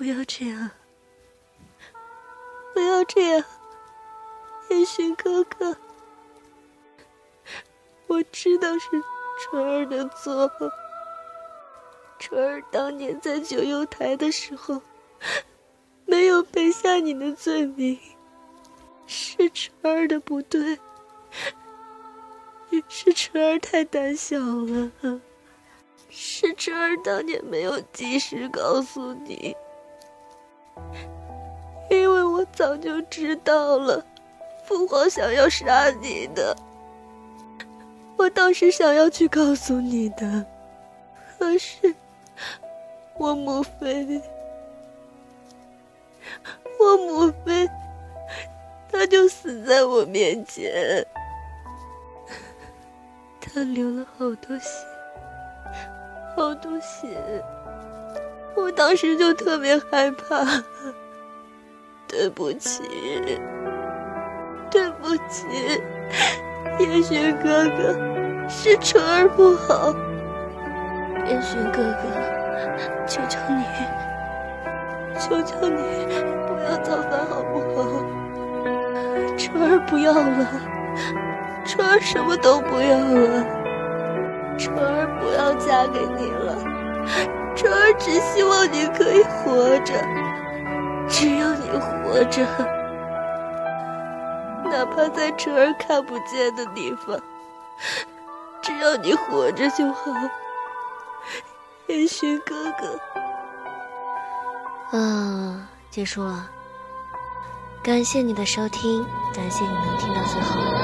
不要这样，不要这样，燕洵哥哥，我知道是纯儿的错。纯儿当年在九幽台的时候，没有背下你的罪名，是纯儿的不对，是纯儿太胆小了，是纯儿当年没有及时告诉你，因为我早就知道了，父皇想要杀你的，我当时想要去告诉你的，可是。我母妃，我母妃，她就死在我面前，她流了好多血，好多血，我当时就特别害怕。对不起，对不起，燕洵哥哥，是纯儿不好，燕洵哥哥。求求你，求求你，不要造反好不好？春儿不要了，春儿什么都不要了，春儿不要嫁给你了，只希望你可以活着，只要你活着，哪怕在春儿看不见的地方，只要你活着就好。烟熏哥哥，啊，结束了。感谢你的收听，感谢你能听到最后。